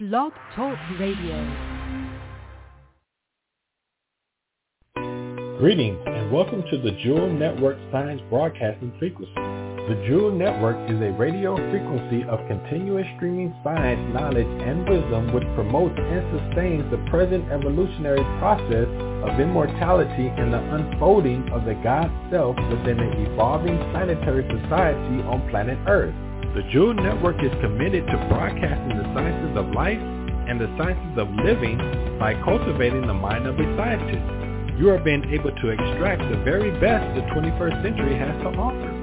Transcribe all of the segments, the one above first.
Blog Talk Radio. Greetings and welcome to the Jewel Network Science Broadcasting Frequency. The Jewel Network is a radio frequency of continuous streaming science, knowledge, and wisdom which promotes and sustains the present evolutionary process of immortality and the unfolding of the God Self within an evolving planetary society on planet Earth. The Jewel Network is committed to broadcasting the sciences of life and the sciences of living by cultivating the mind of a scientist you are being able to extract the very best the 21st century has to offer.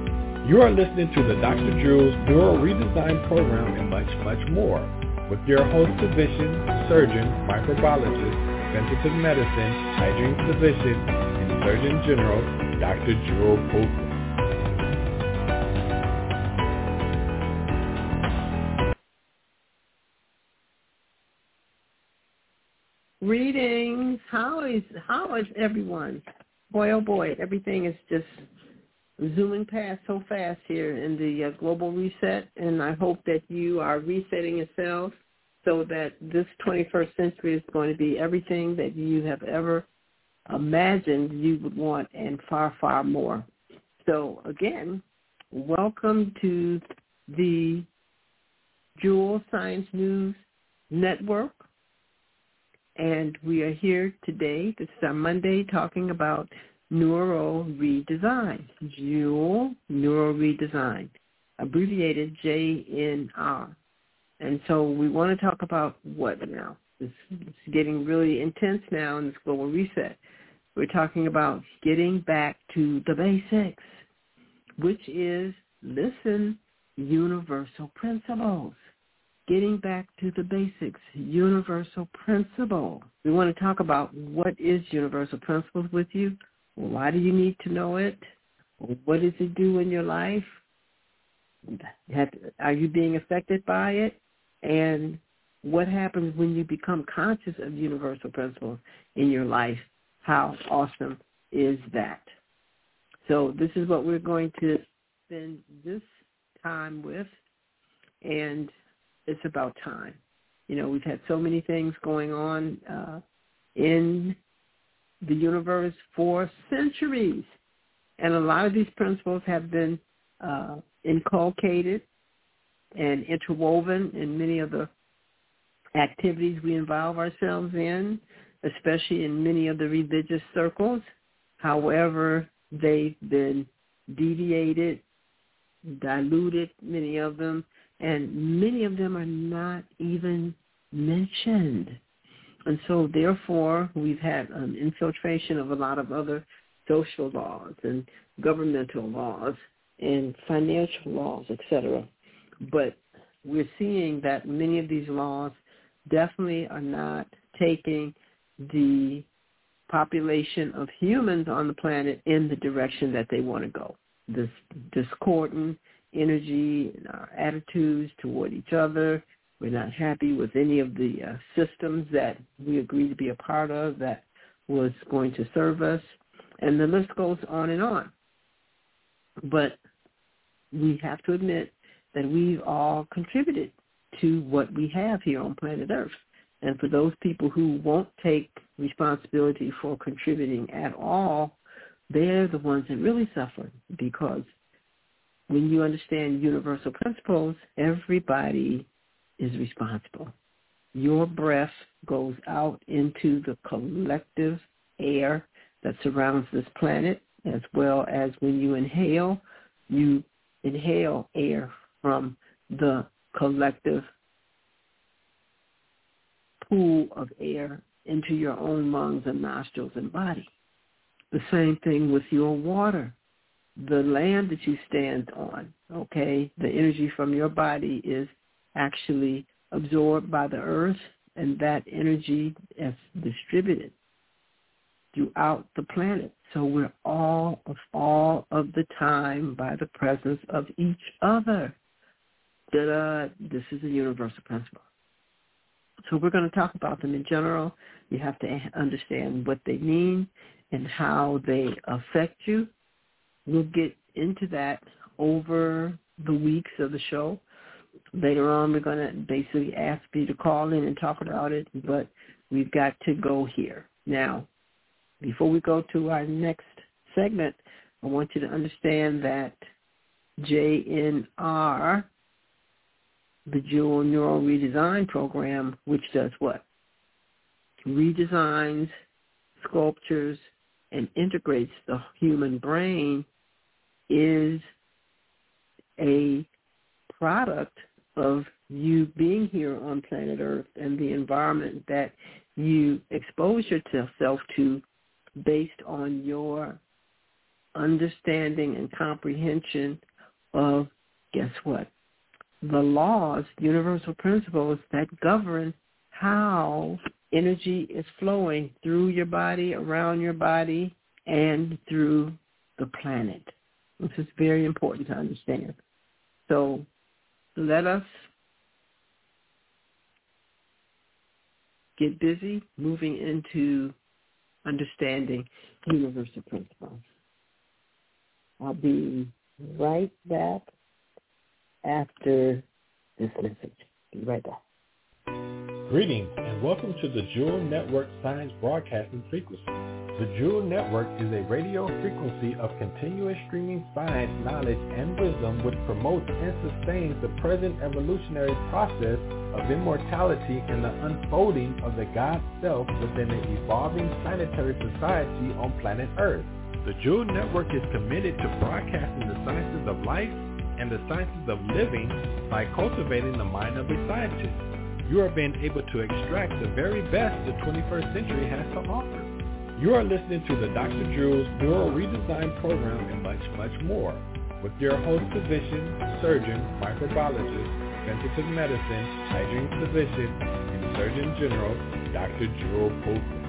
You are listening to the Dr. Jewel's Neural Redesign Program and much, much more with your host physician, surgeon, microbiologist, preventive medicine, hygiene physician, and Surgeon General, Dr. Jewel Pookrum. How is how is everyone? Boy, oh boy, everything is just zooming past so fast here in the uh, global reset, and I hope that you are resetting yourselves so that this 21st century is going to be everything that you have ever imagined you would want and far, far more. So again, welcome to the Jewel Science News Network and we are here today. This is our Monday talking about neural redesign, Jewel neural redesign, abbreviated JNR. And so we want to talk about what now? It's, it's getting really intense now in this global reset. We're talking about getting back to the basics, which is, listen, universal principles getting back to the basics, universal principle. We want to talk about what is universal principles with you. Why do you need to know it? What does it do in your life? Are you being affected by it? And what happens when you become conscious of universal principles in your life? How awesome is that? So this is what we're going to spend this time with. And it's about time. You know, we've had so many things going on uh, in the universe for centuries. And a lot of these principles have been uh, inculcated and interwoven in many of the activities we involve ourselves in, especially in many of the religious circles. However, they've been deviated, diluted, many of them, and many of them are not even mentioned. And so therefore, we've had an infiltration of a lot of other social laws and governmental laws and financial laws, etc. But we're seeing that many of these laws definitely are not taking the population of humans on the planet in the direction that they want to go. This discordant energy and our attitudes toward each other. We're not happy with any of the uh, systems that we agreed to be a part of that was going to serve us. And the list goes on and on. But we have to admit that we've all contributed to what we have here on planet Earth. And for those people who won't take responsibility for contributing at all, they're the ones that really suffer because when you understand universal principles, everybody is responsible. Your breath goes out into the collective air that surrounds this planet, as well as when you inhale, you inhale air from the collective pool of air into your own lungs and nostrils and body. The same thing with your water the land that you stand on, okay, the energy from your body is actually absorbed by the earth and that energy is distributed throughout the planet. So we're all of all of the time by the presence of each other. Da-da. This is a universal principle. So we're going to talk about them in general. You have to understand what they mean and how they affect you. We'll get into that over the weeks of the show. Later on, we're going to basically ask you to call in and talk about it, but we've got to go here. Now, before we go to our next segment, I want you to understand that JNR, the Jewel Neural Redesign Program, which does what? Redesigns, sculptures, and integrates the human brain is a product of you being here on planet Earth and the environment that you expose yourself to based on your understanding and comprehension of, guess what? The laws, universal principles that govern how energy is flowing through your body, around your body, and through the planet. This is very important to understand. So let us get busy moving into understanding universal principles. I'll be right back after this message. Be right back. Greetings and welcome to the Jewel Network Science Broadcasting Frequency. The Jewel Network is a radio frequency of continuous streaming science, knowledge, and wisdom which promotes and sustains the present evolutionary process of immortality and the unfolding of the God Self within an evolving planetary society on planet Earth. The Jewel Network is committed to broadcasting the sciences of life and the sciences of living by cultivating the mind of a scientist you are being able to extract the very best the 21st century has to offer. You are listening to the Dr. Jewel's Neural Redesign Program and much, much more with your host physician, surgeon, microbiologist, preventive medicine, hygiene physician, and Surgeon General, Dr. Jewel Pookrum.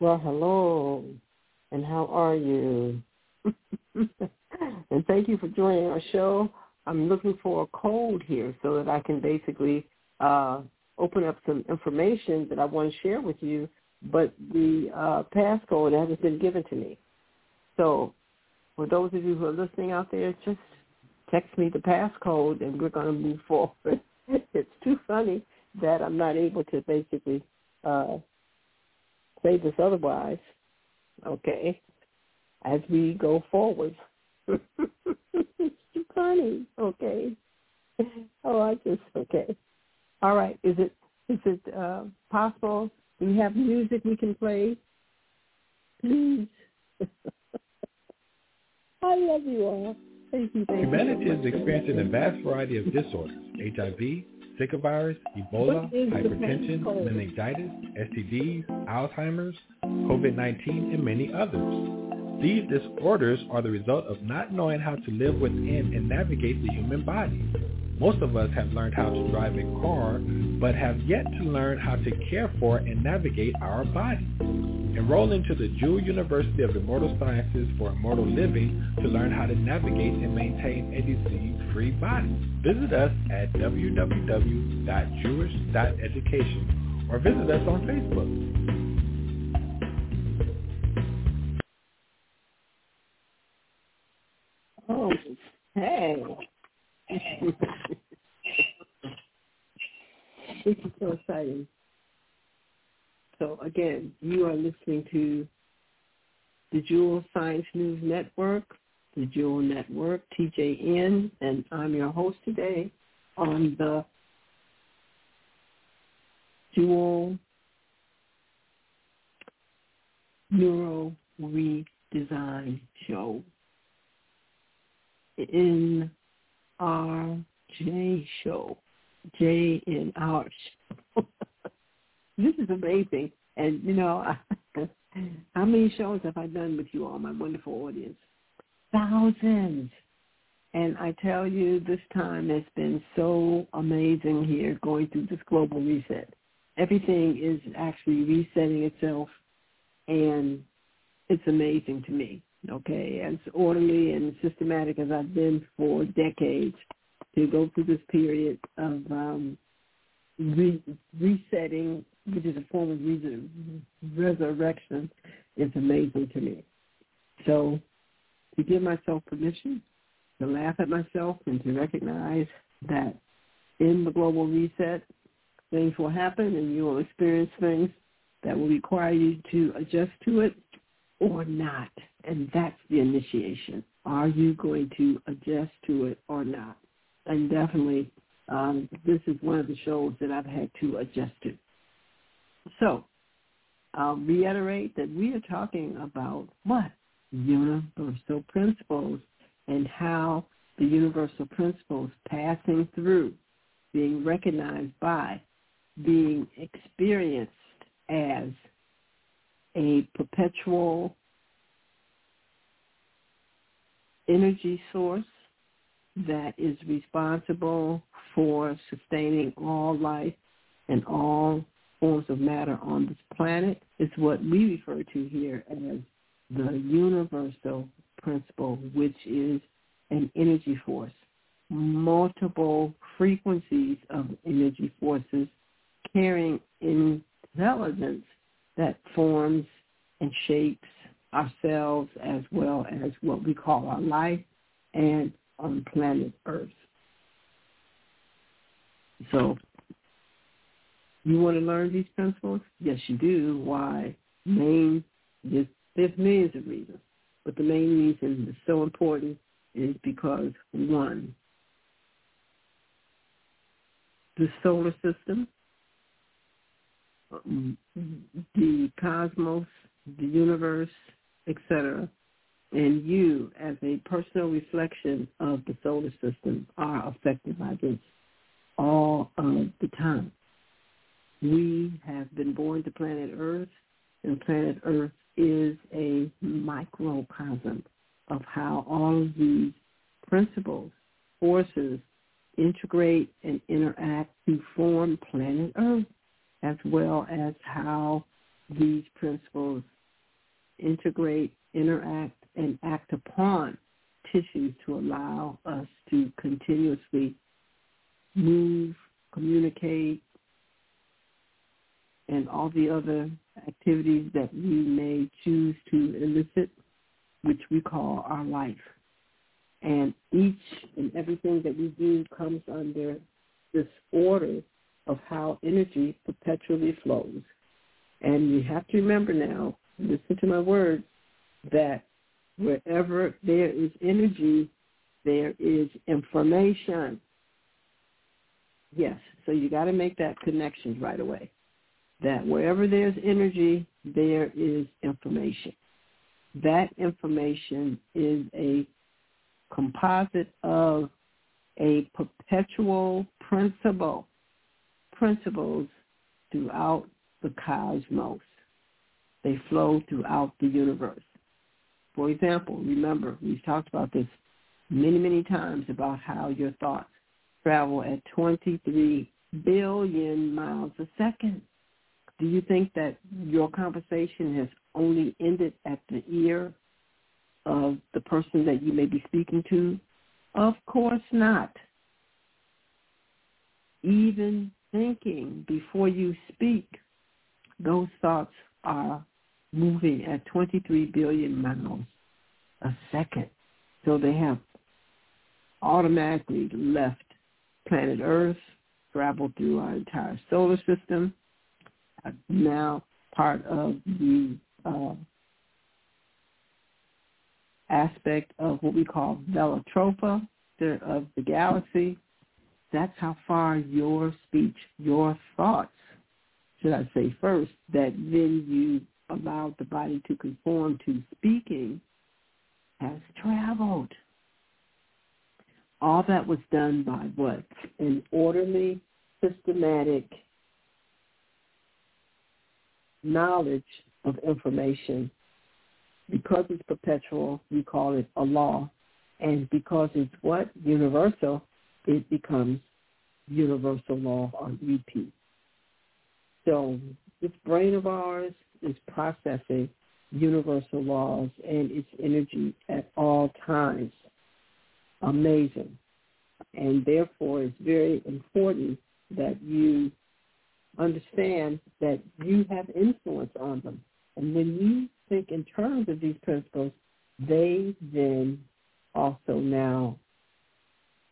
Well, hello, and how are you? and thank you for joining our show. I'm looking for a code here so that I can basically uh, open up some information that I want to share with you, but the uh, passcode hasn't been given to me. So for those of you who are listening out there, just text me the passcode and we're going to move forward. it's too funny that I'm not able to basically uh, say this otherwise. Okay as we go forward. it's too funny, okay? Oh, I just okay. All right. Is it is it uh, possible? Do we have music we can play? Please. I love you all. Thank you. Thank Humanity you is experiencing a vast variety of disorders: HIV, Zika virus, Ebola, hypertension, meningitis, STDs, Alzheimer's, COVID-19, and many others. These disorders are the result of not knowing how to live within and navigate the human body. Most of us have learned how to drive a car, but have yet to learn how to care for and navigate our body. Enroll into the Jewel University of Immortal Sciences for Immortal Living to learn how to navigate and maintain a disease-free body. Visit us at www.jewish.education or visit us on Facebook. this is so exciting. So again, you are listening to the Jewel Science News Network, the Jewel Network, TJN, and I'm your host today on the Jewel Neuro Redesign Show in our J show. J in our show. this is amazing. And, you know, How many shows have I done with you all, my wonderful audience? Thousands. And I tell you, this time has been so amazing here going through this global reset. Everything is actually resetting itself, and it's amazing to me, okay? As orderly and systematic as I've been for decades, to go through this period of um, re- resetting, which is a form of res- resurrection, is amazing to me. So to give myself permission to laugh at myself and to recognize that in the global reset, things will happen and you will experience things that will require you to adjust to it or not. And that's the initiation. Are you going to adjust to it or not? And definitely, um, this is one of the shows that I've had to adjust to. So I'll reiterate that we are talking about what? Universal principles and how the universal principles passing through, being recognized by, being experienced as a perpetual energy source that is responsible for sustaining all life and all forms of matter on this planet is what we refer to here as the universal principle, which is an energy force. Multiple frequencies of energy forces carrying intelligence that forms and shapes ourselves as well as what we call our life and on planet Earth. So you want to learn these principles? Yes, you do. Why? Main, there's, there's millions of reasons. But the main reason it's so important is because, one, the solar system, um, the cosmos, the universe, etc., and you as a personal reflection of the solar system are affected by this all of the time. We have been born to planet Earth, and planet Earth is a microcosm of how all of these principles, forces, integrate and interact to form planet Earth, as well as how these principles integrate, interact, and act upon tissues to allow us to continuously move, communicate, and all the other activities that we may choose to elicit, which we call our life. And each and everything that we do comes under this order of how energy perpetually flows. And you have to remember now, listen to my words, that wherever there is energy, there is information. Yes, so you got to make that connection right away. That wherever there's energy, there is information. That information is a composite of a perpetual principle, principles throughout the cosmos. They flow throughout the universe. For example, remember, we've talked about this many, many times about how your thoughts travel at 23 billion miles a second. Do you think that your conversation has only ended at the ear of the person that you may be speaking to? Of course not. Even thinking before you speak, those thoughts are moving at 23 billion miles a second. So they have automatically left planet Earth, traveled through our entire solar system, now part of the uh, aspect of what we call Velatropa of the galaxy. That's how far your speech, your thoughts, should I say first, that then you allowed the body to conform to speaking has traveled. All that was done by what? An orderly, systematic knowledge of information. Because it's perpetual, we call it a law. And because it's what? Universal, it becomes universal law or UP. So this brain of ours is processing universal laws and its energy at all times. Amazing. And therefore, it's very important that you understand that you have influence on them. And when you think in terms of these principles, they then also now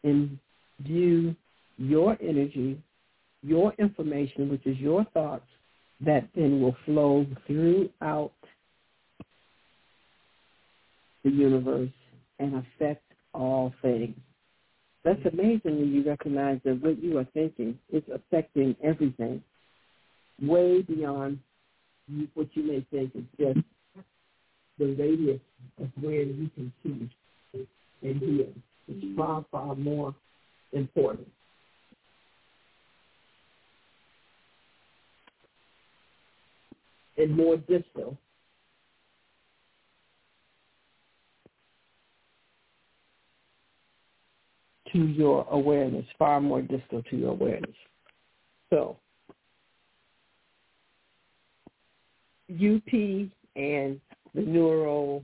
imbue your energy, your information, which is your thoughts, that then will flow throughout the universe and affect all things. That's amazing when you recognize that what you are thinking is affecting everything way beyond what you may think is just the radius of where you can see and hear. It's far, far more important. And more distal to your awareness, far more distal to your awareness. So, UP and the neural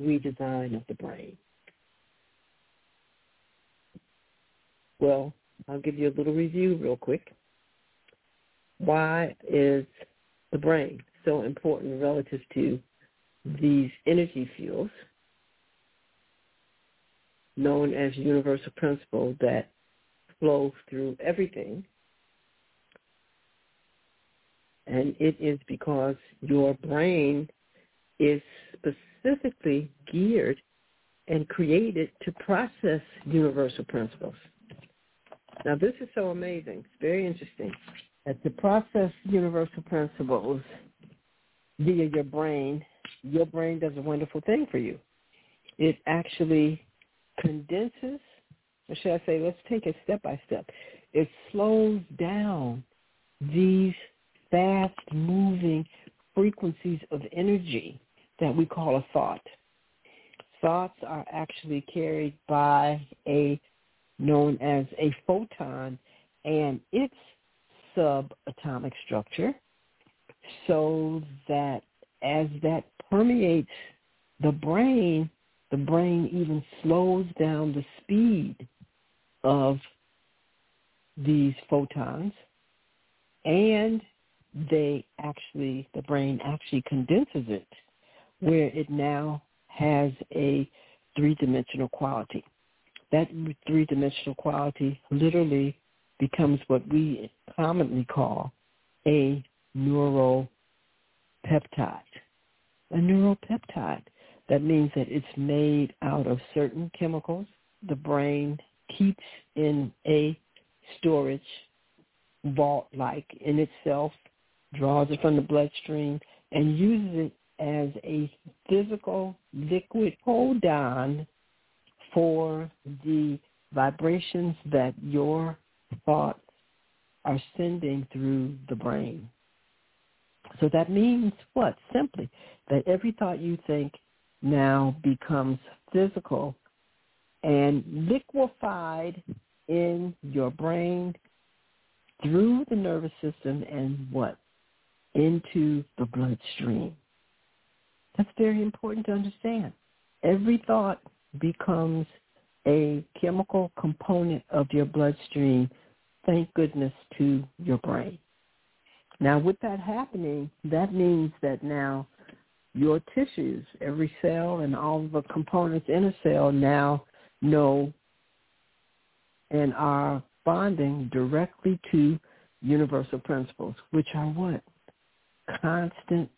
redesign of the brain. Well, I'll give you a little review real quick. Why is the brain so important relative to these energy fields? known as universal principle that flows through everything. And it is because your brain is specifically geared and created to process universal principles. Now this is so amazing. It's very interesting that to process universal principles via your brain, your brain does a wonderful thing for you. It actually condenses, or should I say, let's take it step by step. It slows down these fast-moving frequencies of energy that we call a thought. Thoughts are actually carried by a known as a photon and its subatomic structure so that as that permeates the brain, the brain even slows down the speed of these photons and they actually, the brain actually condenses it where it now has a three-dimensional quality. That three-dimensional quality literally becomes what we commonly call a neuropeptide. A neuropeptide. That means that it's made out of certain chemicals the brain keeps in a storage vault-like in itself, draws it from the bloodstream, and uses it as a physical liquid hold on for the vibrations that your thoughts are sending through the brain. So that means what? Simply that every thought you think now becomes physical and liquefied in your brain through the nervous system and what? Into the bloodstream. That's very important to understand. Every thought becomes a chemical component of your bloodstream, thank goodness, to your brain. Now, with that happening, that means that now your tissues, every cell and all of the components in a cell now know and are bonding directly to universal principles, which are what? Constant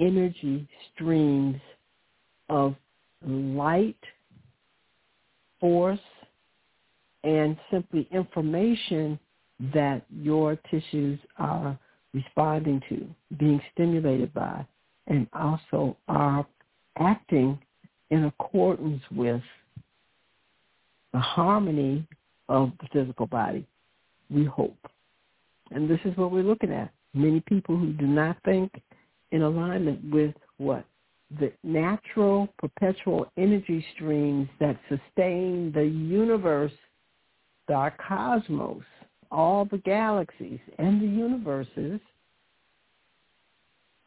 energy streams of light, force, and simply information that your tissues are responding to, being stimulated by and also are acting in accordance with the harmony of the physical body, we hope. And this is what we're looking at. Many people who do not think in alignment with what? The natural perpetual energy streams that sustain the universe, the cosmos, all the galaxies and the universes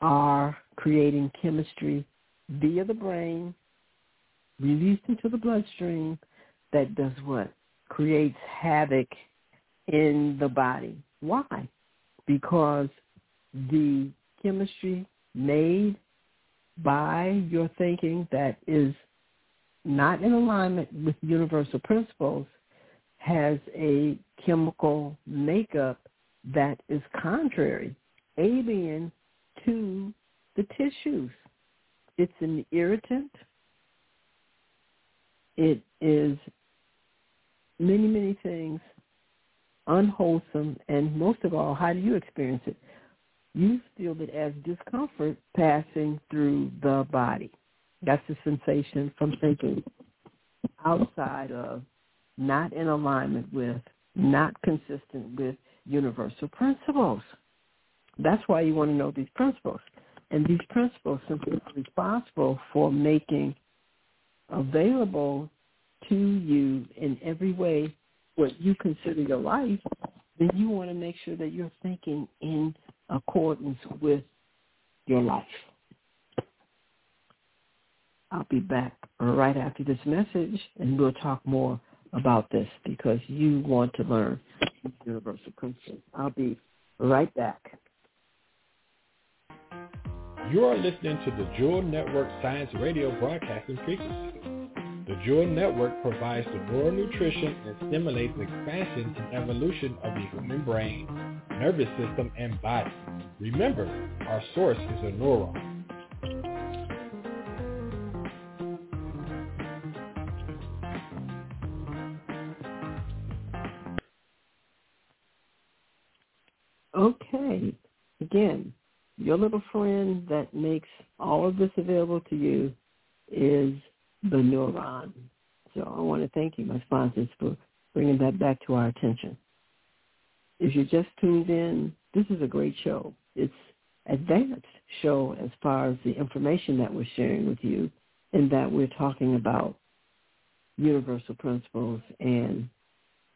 are creating chemistry via the brain, released into the bloodstream, that does what? Creates havoc in the body. Why? Because the chemistry made by your thinking that is not in alignment with universal principles has a chemical makeup that is contrary, alien to the tissues. It's an irritant. It is many, many things unwholesome, and most of all, how do you experience it? You feel it as discomfort passing through the body. That's the sensation from thinking outside of, not in alignment with, not consistent with universal principles. That's why you want to know these principles. And these principles simply are responsible for making available to you in every way what you consider your life, then you want to make sure that you're thinking in accordance with your life. I'll be back right after this message, and we'll talk more about this because you want to learn universal principles. I'll be right back. You are listening to the Jewel Network Science Radio Broadcasting Frequency. The Jewel Network provides the neural nutrition and stimulates the expansion and evolution of the human brain, nervous system, and body. Remember, our source is a neuron. Your little friend that makes all of this available to you is the neuron. So I want to thank you, my sponsors, for bringing that back to our attention. If you just tuned in, this is a great show. It's advanced show as far as the information that we're sharing with you in that we're talking about universal principles and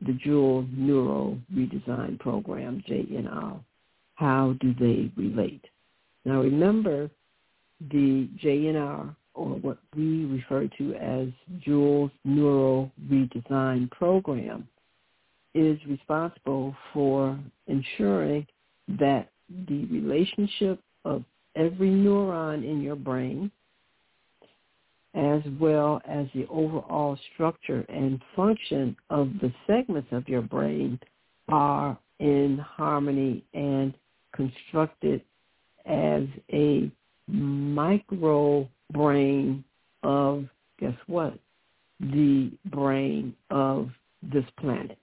the Jewel Neuro Redesign Program, JNR. How do they relate? Now remember, the JNR, or what we refer to as Jewel's Neural Redesign Program, is responsible for ensuring that the relationship of every neuron in your brain as well as the overall structure and function of the segments of your brain are in harmony and constructed as a micro brain of, guess what, the brain of this planet.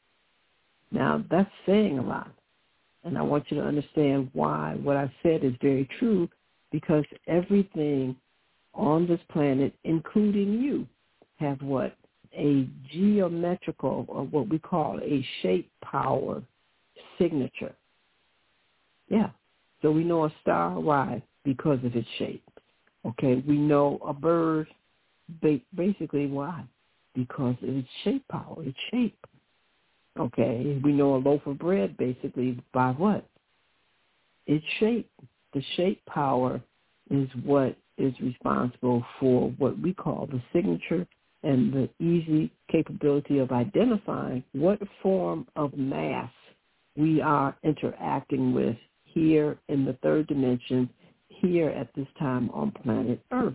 Now, that's saying a lot. And I want you to understand why what I said is very true because everything on this planet, including you, have what? A geometrical or what we call a shape power signature. Yeah. So we know a star. Why? Because of its shape. Okay. We know a bird. Basically, why? Because of its shape power, its shape. Okay. We know a loaf of bread basically by what? Its shape. The shape power is what is responsible for what we call the signature and the easy capability of identifying what form of mass we are interacting with here in the third dimension, here at this time on planet Earth.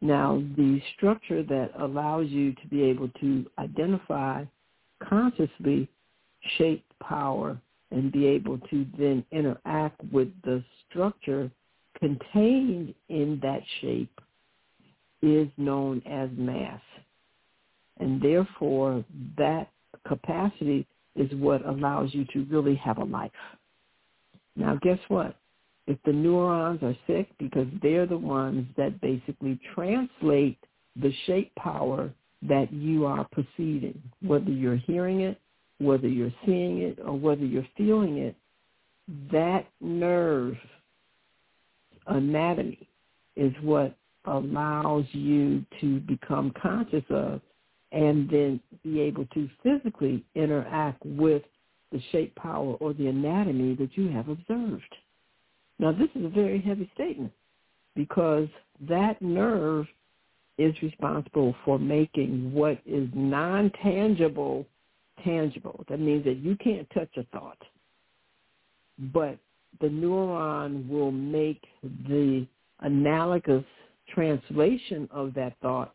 Now, the structure that allows you to be able to identify consciously shape power and be able to then interact with the structure contained in that shape is known as mass. And therefore, that capacity is what allows you to really have a life. Now, guess what? If the neurons are sick, because they're the ones that basically translate the shape power that you are perceiving, whether you're hearing it, whether you're seeing it, or whether you're feeling it, that nerve anatomy is what allows you to become conscious of and then be able to physically interact with the shape power or the anatomy that you have observed. Now, this is a very heavy statement because that nerve is responsible for making what is non-tangible tangible. That means that you can't touch a thought, but the neuron will make the analogous translation of that thought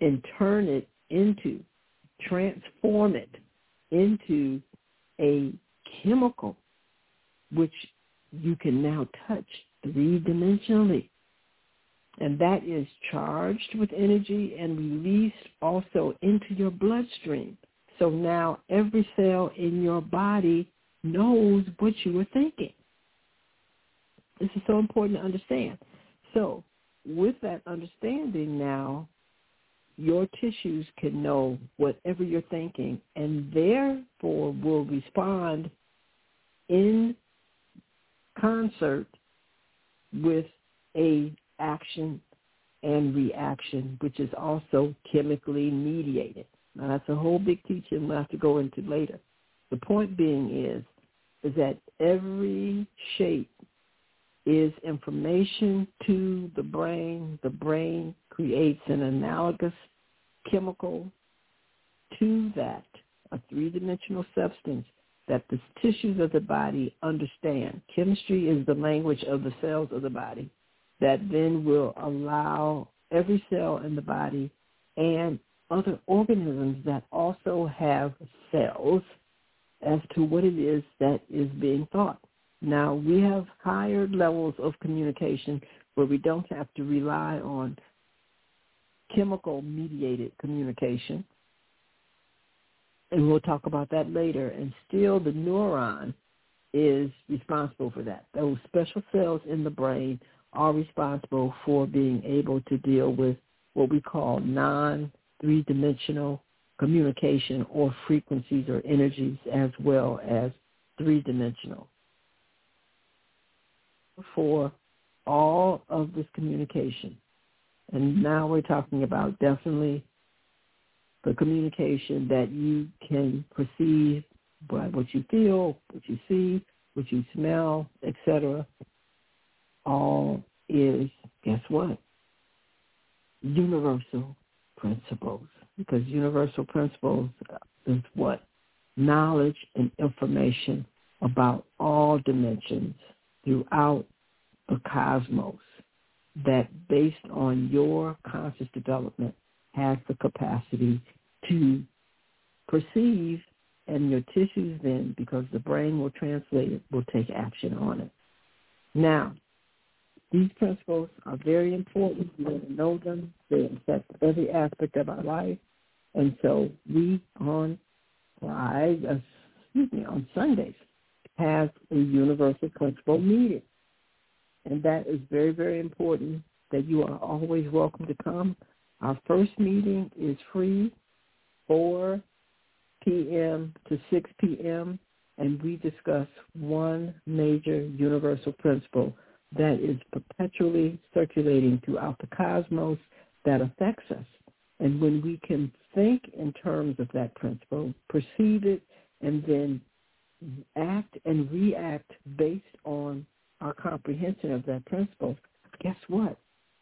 and turn it into, transform it into a chemical which you can now touch three-dimensionally. And that is charged with energy and released also into your bloodstream. So now every cell in your body knows what you were thinking. This is so important to understand. So with that understanding now, your tissues can know whatever you're thinking and therefore will respond in concert with a action and reaction, which is also chemically mediated. Now that's a whole big teaching we'll have to go into later. The point being is, is that every shape is information to the brain. The brain creates an analogous chemical to that, a three-dimensional substance that the tissues of the body understand. Chemistry is the language of the cells of the body that then will allow every cell in the body and other organisms that also have cells as to what it is that is being thought. Now, we have higher levels of communication where we don't have to rely on chemical mediated communication. And we'll talk about that later. And still the neuron is responsible for that. Those special cells in the brain are responsible for being able to deal with what we call non-three-dimensional communication or frequencies or energies as well as three-dimensional. For all of this communication, and now we're talking about definitely the communication that you can perceive by what you feel, what you see, what you smell, etc. All is, guess what? Universal principles. Because universal principles is what? Knowledge and information about all dimensions throughout the cosmos that based on your conscious development has the capacity to perceive and your tissues then, because the brain will translate it, will take action on it. Now, these principles are very important. We want to know them. They affect every aspect of our life. And so we on Friday, uh, excuse me, on Sundays have a universal principle meeting. And that is very, very important that you are always welcome to come. Our first meeting is free, 4 p.m. to 6 p.m., and we discuss one major universal principle that is perpetually circulating throughout the cosmos that affects us. And when we can think in terms of that principle, perceive it, and then act and react based on our comprehension of that principle, guess what?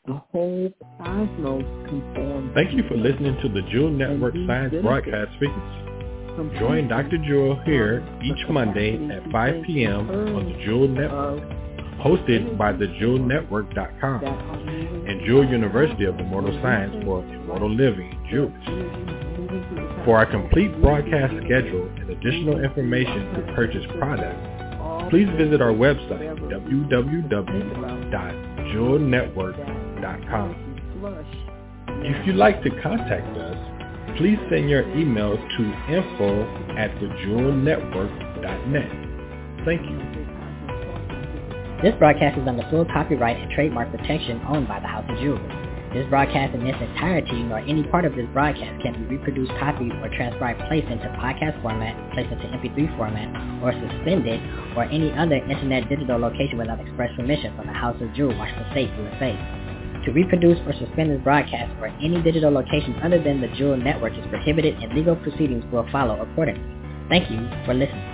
The whole cosmos conforms. Thank you for listening to the Jewel Network Science Broadcast Frequency. Join Dr. Jewel here each Monday at 5 p.m. on the Jewel Network, hosted by thejewelnetwork.com and Jewel University of Immortal Science for Immortal Living Jewish. For our complete broadcast schedule additional information to purchase products, please visit our website, www.jewelnetwork.com. If you'd like to contact us, please send your email to info at thejewelnetwork.net. Thank you. This broadcast is under full copyright and trademark protection owned by the House of Jewelry. This broadcast in its entirety nor any part of this broadcast can be reproduced, copied, or transcribed, placed into podcast format, placed into MP3 format, or suspended, or any other internet digital location without express permission from the House of Jewel, Washington State, USA. To reproduce or suspend this broadcast or any digital location other than the Jewel Network is prohibited and legal proceedings will follow accordingly. Thank you for listening.